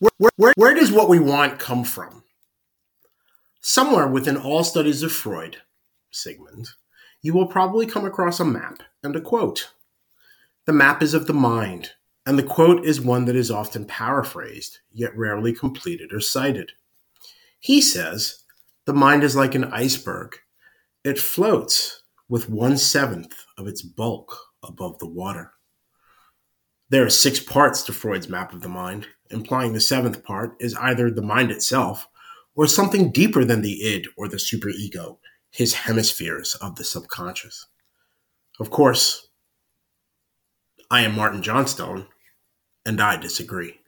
Where, where, where, does what we want come from? Somewhere within all studies of Freud, Sigmund, you will probably come across a map and a quote. The map is of the mind, and the quote is one that is often paraphrased, yet rarely completed or cited. He says, The mind is like an iceberg. It floats with one seventh of its bulk above the water. There are six parts to Freud's map of the mind, implying the seventh part is either the mind itself or something deeper than the id or the superego, his hemispheres of the subconscious. Of course, I am Martin Johnstone, and I disagree.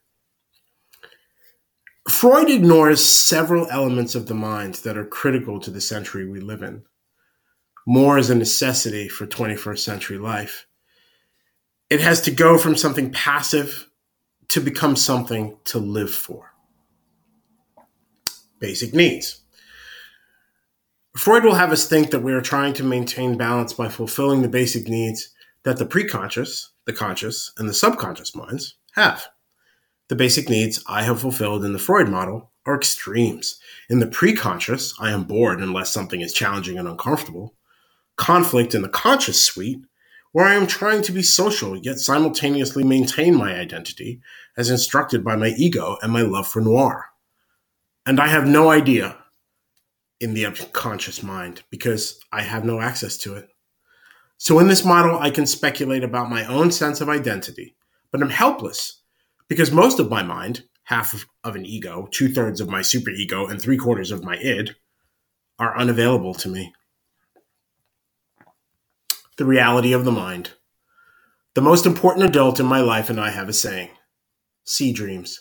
Freud ignores several elements of the mind that are critical to the century we live in. More is a necessity for 21st century life. It has to go from something passive to become something to live for. Basic needs. Freud will have us think that we are trying to maintain balance by fulfilling the basic needs that the preconscious, the conscious, and the subconscious minds have. The basic needs I have fulfilled in the Freud model are extremes. In the preconscious, I am bored unless something is challenging and uncomfortable. Conflict in the conscious suite, where I am trying to be social yet simultaneously maintain my identity as instructed by my ego and my love for noir. And I have no idea in the unconscious mind because I have no access to it. So in this model, I can speculate about my own sense of identity, but I'm helpless because most of my mind, half of an ego, two thirds of my superego, and three quarters of my id, are unavailable to me. The reality of the mind. The most important adult in my life and I have a saying sea dreams.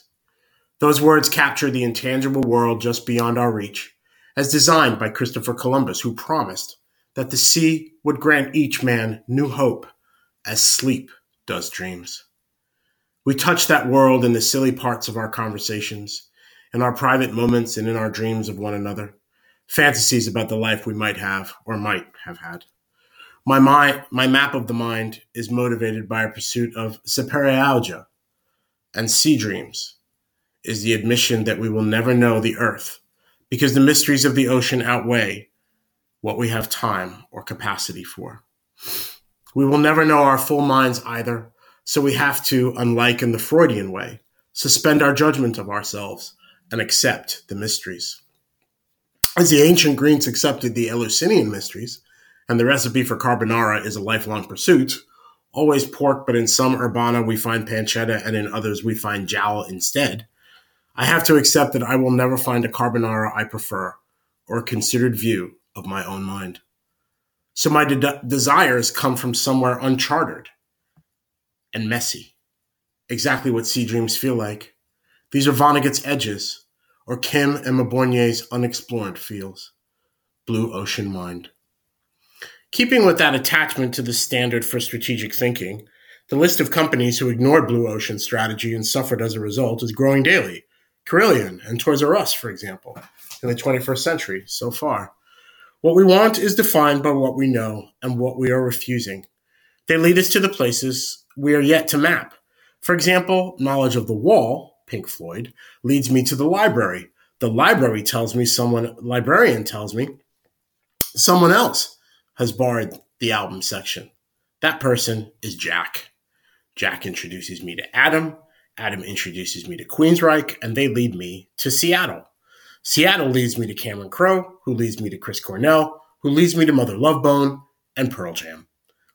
Those words capture the intangible world just beyond our reach, as designed by Christopher Columbus, who promised that the sea would grant each man new hope as sleep does dreams. We touch that world in the silly parts of our conversations, in our private moments, and in our dreams of one another, fantasies about the life we might have or might have had. My mind, my map of the mind is motivated by a pursuit of saperalgia, and sea dreams is the admission that we will never know the earth because the mysteries of the ocean outweigh what we have time or capacity for. We will never know our full minds either, so we have to, unlike in the Freudian way, suspend our judgment of ourselves and accept the mysteries. As the ancient Greeks accepted the Eleusinian mysteries, and the recipe for carbonara is a lifelong pursuit, always pork, but in some urbana we find pancetta and in others we find jowl instead, I have to accept that I will never find a carbonara I prefer or a considered view of my own mind. So my de- desires come from somewhere uncharted and messy. Exactly what sea dreams feel like. These are Vonnegut's edges, or Kim and Mauborgne's unexplored fields. Blue ocean mind. Keeping with that attachment to the standard for strategic thinking, the list of companies who ignored blue ocean strategy and suffered as a result is growing daily. Carillion and Toys R Us, for example, in the 21st century so far. What we want is defined by what we know and what we are refusing. They lead us to the places we are yet to map. For example, knowledge of the wall, Pink Floyd, leads me to the library. The library tells me someone, librarian tells me someone else has borrowed the album section. That person is Jack. Jack introduces me to Adam. Adam introduces me to Queensryche, and they lead me to Seattle. Seattle leads me to Cameron Crowe, who leads me to Chris Cornell, who leads me to Mother Love Bone and Pearl Jam.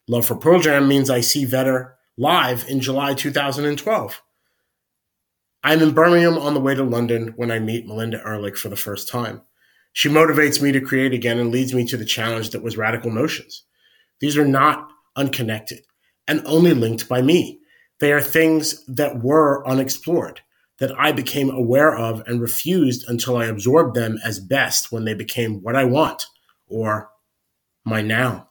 Love for Pearl Jam means I see Vedder live in July 2012. I'm in Birmingham on the way to London when I meet Melinda Ehrlich for the first time. She motivates me to create again and leads me to the challenge that was Radical Notions. These are not unconnected and only linked by me. They are things that were unexplored that I became aware of and refused until I absorbed them as best when they became what I want or my now.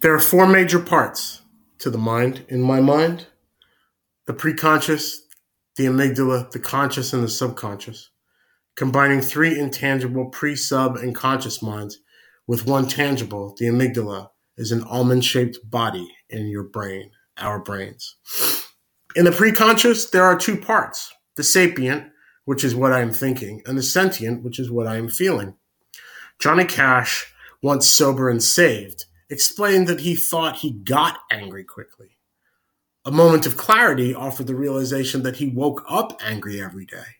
There are four major parts to the mind in my mind the preconscious, the amygdala, the conscious, and the subconscious, combining three intangible pre, sub, and conscious minds with one tangible, the amygdala, is an almond shaped body in your brain, our brains. In the preconscious, there are two parts the sapient, which is what I am thinking, and the sentient, which is what I am feeling. Johnny Cash, once sober and saved, explained that he thought he got angry quickly. A moment of clarity offered the realization that he woke up angry every day.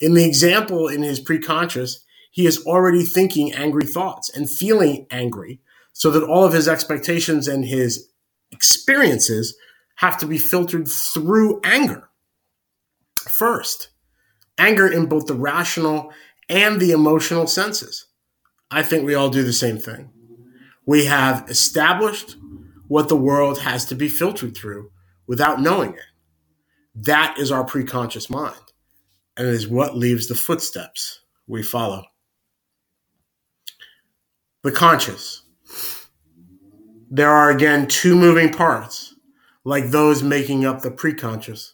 In the example in his preconscious, he is already thinking angry thoughts and feeling angry, so that all of his expectations and his experiences have to be filtered through anger. First, anger in both the rational and the emotional senses. I think we all do the same thing. We have established what the world has to be filtered through without knowing it. That is our preconscious mind, and it is what leaves the footsteps we follow. The conscious. There are again two moving parts, like those making up the preconscious.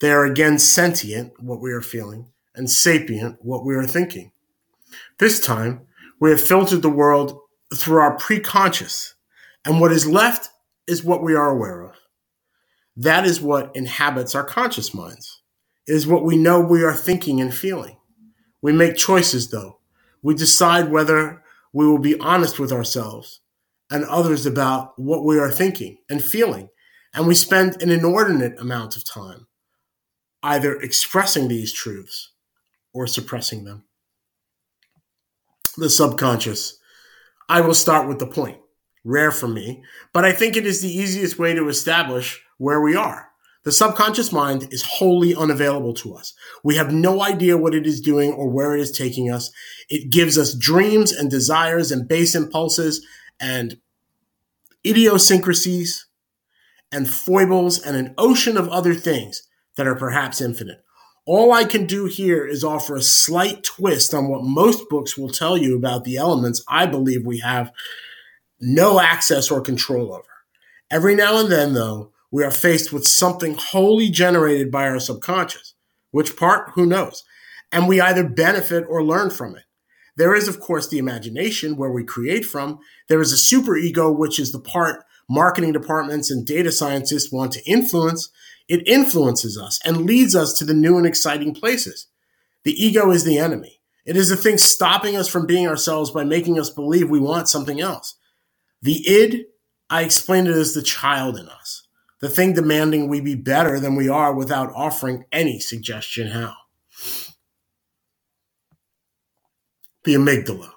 They are again sentient, what we are feeling, and sapient, what we are thinking. This time, we have filtered the world through our preconscious, and what is left is what we are aware of. That is what inhabits our conscious minds. It is what we know we are thinking and feeling. We make choices, though. We decide whether we will be honest with ourselves and others about what we are thinking and feeling. And we spend an inordinate amount of time either expressing these truths or suppressing them. The subconscious. I will start with the point. Rare for me, but I think it is the easiest way to establish where we are. The subconscious mind is wholly unavailable to us. We have no idea what it is doing or where it is taking us. It gives us dreams and desires and base impulses and idiosyncrasies and foibles and an ocean of other things that are perhaps infinite. All I can do here is offer a slight twist on what most books will tell you about the elements I believe we have no access or control over. Every now and then, though, we are faced with something wholly generated by our subconscious. Which part? Who knows? And we either benefit or learn from it. There is, of course, the imagination where we create from. There is a superego, which is the part marketing departments and data scientists want to influence. It influences us and leads us to the new and exciting places. The ego is the enemy. It is the thing stopping us from being ourselves by making us believe we want something else. The id, I explained it as the child in us the thing demanding we be better than we are without offering any suggestion how. The amygdala.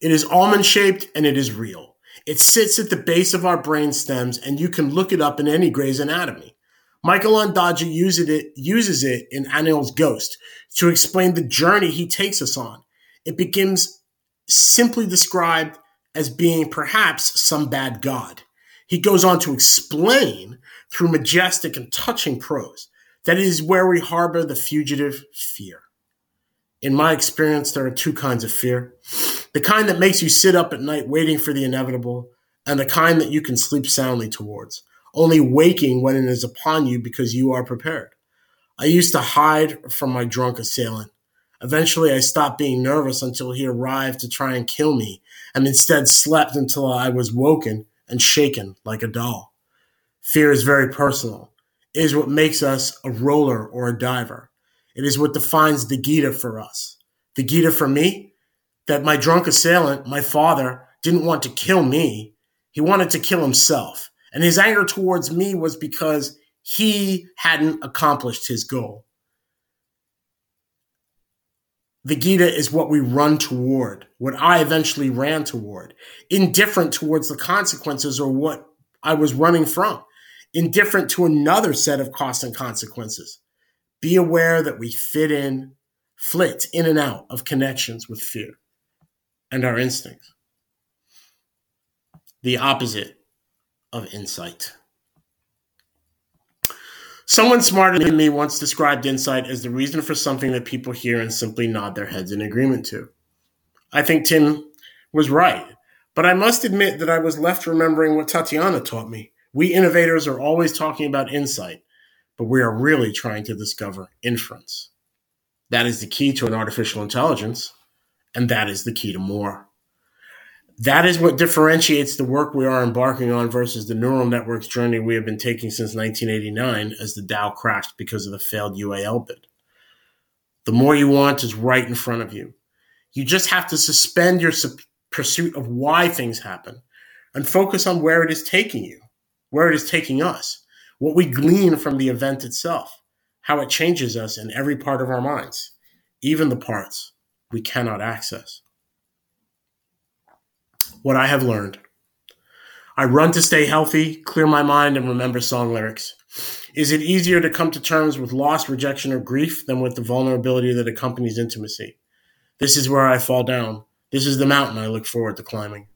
It is almond shaped and it is real. It sits at the base of our brain stems and you can look it up in any Gray's Anatomy. Michael Ondaatje uses it, uses it in Anil's Ghost to explain the journey he takes us on. It begins simply described as being perhaps some bad god. He goes on to explain through majestic and touching prose that it is where we harbor the fugitive fear. In my experience, there are two kinds of fear the kind that makes you sit up at night waiting for the inevitable, and the kind that you can sleep soundly towards, only waking when it is upon you because you are prepared. I used to hide from my drunk assailant. Eventually, I stopped being nervous until he arrived to try and kill me, and instead slept until I was woken and shaken like a doll. Fear is very personal. It is what makes us a roller or a diver. It is what defines the Gita for us. The Gita for me, that my drunk assailant, my father, didn't want to kill me. He wanted to kill himself. And his anger towards me was because he hadn't accomplished his goal. The Gita is what we run toward, what I eventually ran toward, indifferent towards the consequences or what I was running from, indifferent to another set of costs and consequences. Be aware that we fit in, flit in and out of connections with fear and our instincts. The opposite of insight. Someone smarter than me once described insight as the reason for something that people hear and simply nod their heads in agreement to. I think Tim was right, but I must admit that I was left remembering what Tatiana taught me. We innovators are always talking about insight, but we are really trying to discover inference. That is the key to an artificial intelligence, and that is the key to more. That is what differentiates the work we are embarking on versus the neural networks journey we have been taking since 1989 as the Dow crashed because of the failed UAL bid. The more you want is right in front of you. You just have to suspend your su- pursuit of why things happen and focus on where it is taking you, where it is taking us, what we glean from the event itself, how it changes us in every part of our minds, even the parts we cannot access. What I have learned I run to stay healthy, clear my mind, and remember song lyrics. Is it easier to come to terms with loss, rejection, or grief than with the vulnerability that accompanies intimacy? This is where I fall down. This is the mountain I look forward to climbing.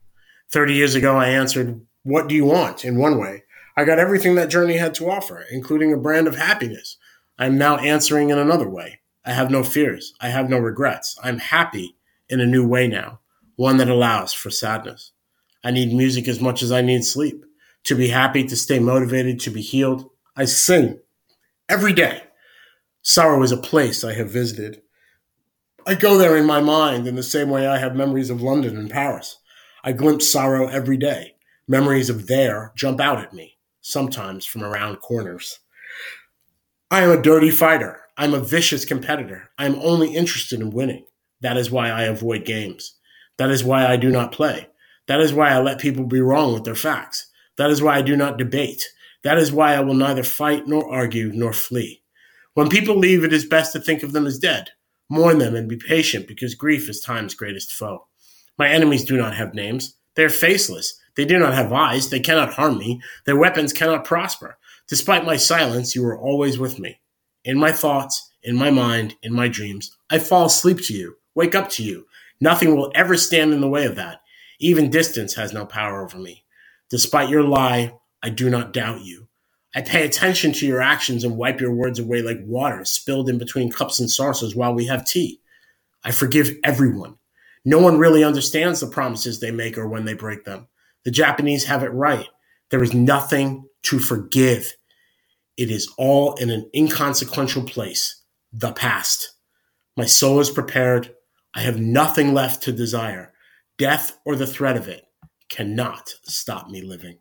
30 years ago, I answered, What do you want? in one way. I got everything that journey had to offer, including a brand of happiness. I am now answering in another way. I have no fears. I have no regrets. I'm happy in a new way now, one that allows for sadness. I need music as much as I need sleep. To be happy, to stay motivated, to be healed, I sing every day. Sorrow is a place I have visited. I go there in my mind in the same way I have memories of London and Paris. I glimpse sorrow every day. Memories of there jump out at me, sometimes from around corners. I am a dirty fighter. I'm a vicious competitor. I am only interested in winning. That is why I avoid games. That is why I do not play. That is why I let people be wrong with their facts. That is why I do not debate. That is why I will neither fight nor argue nor flee. When people leave, it is best to think of them as dead. Mourn them and be patient because grief is time's greatest foe. My enemies do not have names. They are faceless. They do not have eyes. They cannot harm me. Their weapons cannot prosper. Despite my silence, you are always with me. In my thoughts, in my mind, in my dreams, I fall asleep to you, wake up to you. Nothing will ever stand in the way of that. Even distance has no power over me. Despite your lie, I do not doubt you. I pay attention to your actions and wipe your words away like water spilled in between cups and saucers while we have tea. I forgive everyone. No one really understands the promises they make or when they break them. The Japanese have it right. There is nothing to forgive. It is all in an inconsequential place, the past. My soul is prepared. I have nothing left to desire. Death or the threat of it cannot stop me living.